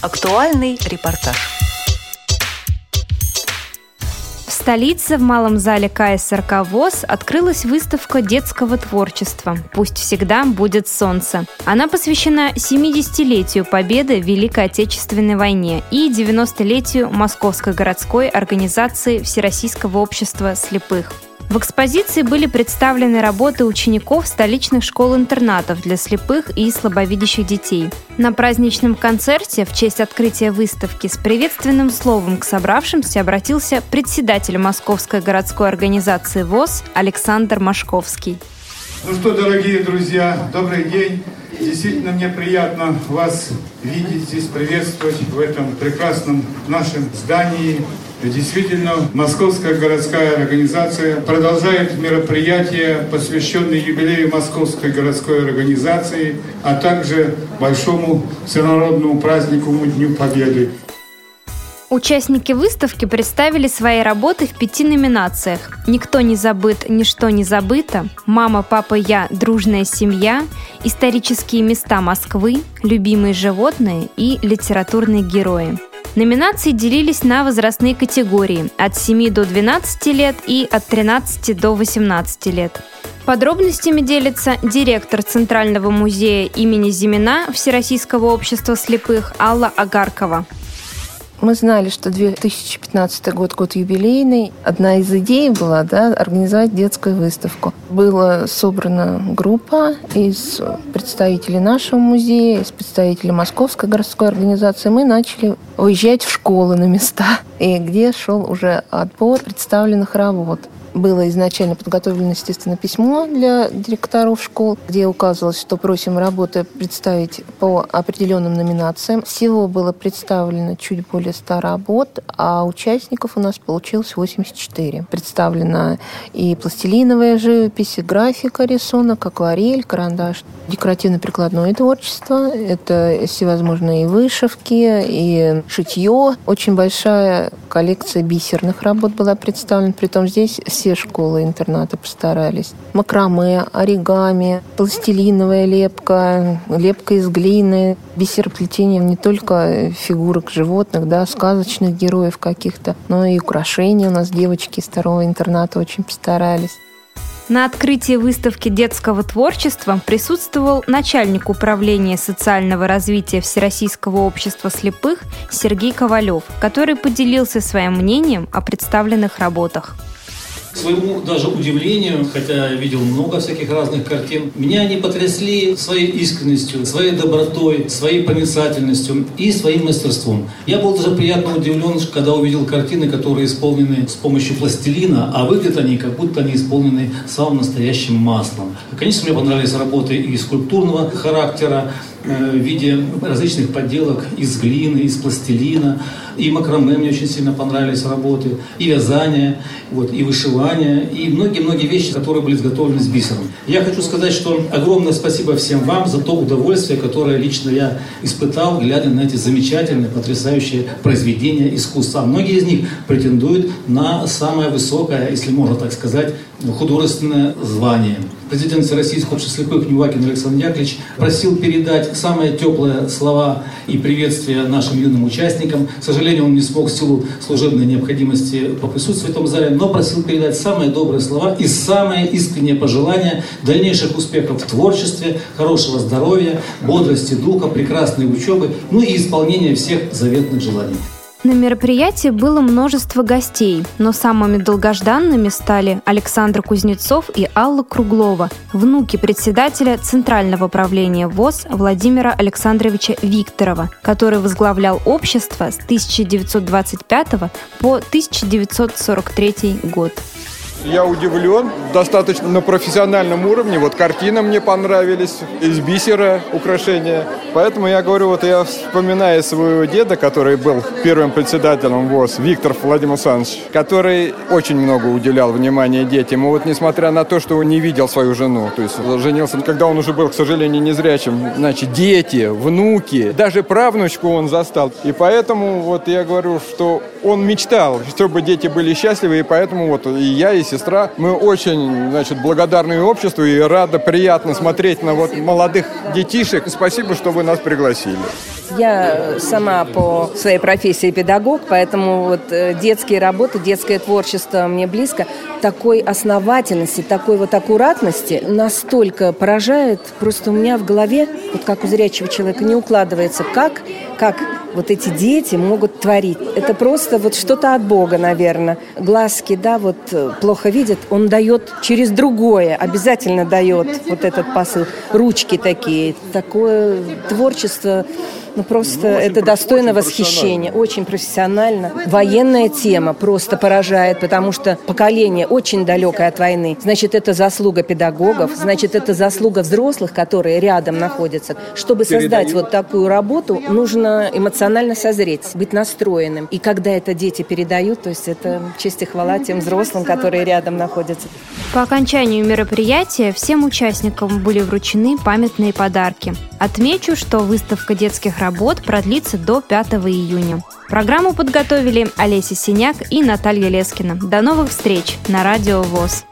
Актуальный репортаж. В столице в малом зале КСРК ВОЗ открылась выставка детского творчества «Пусть всегда будет солнце». Она посвящена 70-летию победы в Великой Отечественной войне и 90-летию Московской городской организации Всероссийского общества слепых. В экспозиции были представлены работы учеников столичных школ-интернатов для слепых и слабовидящих детей. На праздничном концерте в честь открытия выставки с приветственным словом к собравшимся обратился председатель Московской городской организации ВОЗ Александр Машковский. Ну что, дорогие друзья, добрый день. Действительно, мне приятно вас видеть здесь, приветствовать в этом прекрасном нашем здании. Действительно, Московская городская организация продолжает мероприятия, посвященные юбилею Московской городской организации, а также большому всенародному празднику Дню Победы. Участники выставки представили свои работы в пяти номинациях «Никто не забыт, ничто не забыто», «Мама, папа, я, дружная семья», «Исторические места Москвы», «Любимые животные» и «Литературные герои». Номинации делились на возрастные категории от 7 до 12 лет и от 13 до 18 лет. Подробностями делится директор Центрального музея имени Зимина Всероссийского общества слепых Алла Агаркова. Мы знали, что 2015 год год юбилейный. Одна из идей была да, организовать детскую выставку. Была собрана группа из представителей нашего музея, из представителей Московской городской организации. Мы начали уезжать в школы на места, и где шел уже отбор представленных работ было изначально подготовлено, естественно, письмо для директоров школ, где указывалось, что просим работы представить по определенным номинациям. Всего было представлено чуть более 100 работ, а участников у нас получилось 84. Представлена и пластилиновая живопись, и графика рисунок, акварель, карандаш, декоративно-прикладное творчество. Это всевозможные вышивки, и шитье. Очень большая коллекция бисерных работ была представлена, притом здесь все школы-интернаты постарались. Макраме, оригами, пластилиновая лепка, лепка из глины, бисероплетение не только фигурок животных, да, сказочных героев каких-то, но и украшения у нас девочки из второго интерната очень постарались. На открытии выставки детского творчества присутствовал начальник управления социального развития Всероссийского общества слепых Сергей Ковалев, который поделился своим мнением о представленных работах своему даже удивлению, хотя я видел много всяких разных картин, меня они потрясли своей искренностью, своей добротой, своей проницательностью и своим мастерством. Я был даже приятно удивлен, когда увидел картины, которые исполнены с помощью пластилина, а выглядят они, как будто они исполнены самым настоящим маслом. Конечно, мне понравились работы и скульптурного характера, Э, в виде различных подделок из глины, из пластилина. И макраме мне очень сильно понравились работы, и вязание, вот, и вышивание, и многие-многие вещи, которые были изготовлены с бисером. Я хочу сказать, что огромное спасибо всем вам за то удовольствие, которое лично я испытал, глядя на эти замечательные, потрясающие произведения искусства. Многие из них претендуют на самое высокое, если можно так сказать, художественное звание. Президент Российского общества слепых Нювакин Александр Яковлевич просил передать самые теплые слова и приветствия нашим юным участникам. К сожалению, он не смог в силу служебной необходимости поприсутствовать в этом зале, но просил передать самые добрые слова и самые искренние пожелания дальнейших успехов в творчестве, хорошего здоровья, бодрости духа, прекрасной учебы, ну и исполнения всех заветных желаний. На мероприятии было множество гостей, но самыми долгожданными стали Александр Кузнецов и Алла Круглова, внуки председателя Центрального правления ВОЗ Владимира Александровича Викторова, который возглавлял общество с 1925 по 1943 год. Я удивлен, достаточно на профессиональном уровне. Вот картины мне понравились, из бисера украшения. Поэтому я говорю, вот я вспоминаю своего деда, который был первым председателем ВОЗ, Виктор Владимир Александрович, который очень много уделял внимания детям. И вот несмотря на то, что он не видел свою жену, то есть женился, когда он уже был, к сожалению, незрячим, значит, дети, внуки, даже правнучку он застал. И поэтому вот я говорю, что он мечтал, чтобы дети были счастливы, и поэтому вот и я, и сестра. Мы очень, значит, благодарны обществу и рады, приятно смотреть на вот молодых детишек. Спасибо, что вы нас пригласили. Я сама по своей профессии педагог, поэтому вот э, детские работы, детское творчество мне близко. Такой основательности, такой вот аккуратности настолько поражает, просто у меня в голове, вот как у зрячего человека, не укладывается, как, как вот эти дети могут творить. Это просто вот что-то от Бога, наверное. Глазки, да, вот э, плохо видят, он дает через другое, обязательно дает вот этот посыл. Ручки такие, такое творчество ну, просто ну, это достойно очень восхищения. Очень профессионально. Военная тема просто поражает, потому что поколение очень далекое от войны. Значит, это заслуга педагогов, значит, это заслуга взрослых, которые рядом находятся. Чтобы создать вот такую работу, нужно эмоционально созреть, быть настроенным. И когда это дети передают, то есть это честь и хвала тем взрослым, которые рядом находятся. По окончанию мероприятия всем участникам были вручены памятные подарки. Отмечу, что выставка детских работ продлится до 5 июня. Программу подготовили Олеся Синяк и Наталья Лескина. До новых встреч на Радио ВОЗ.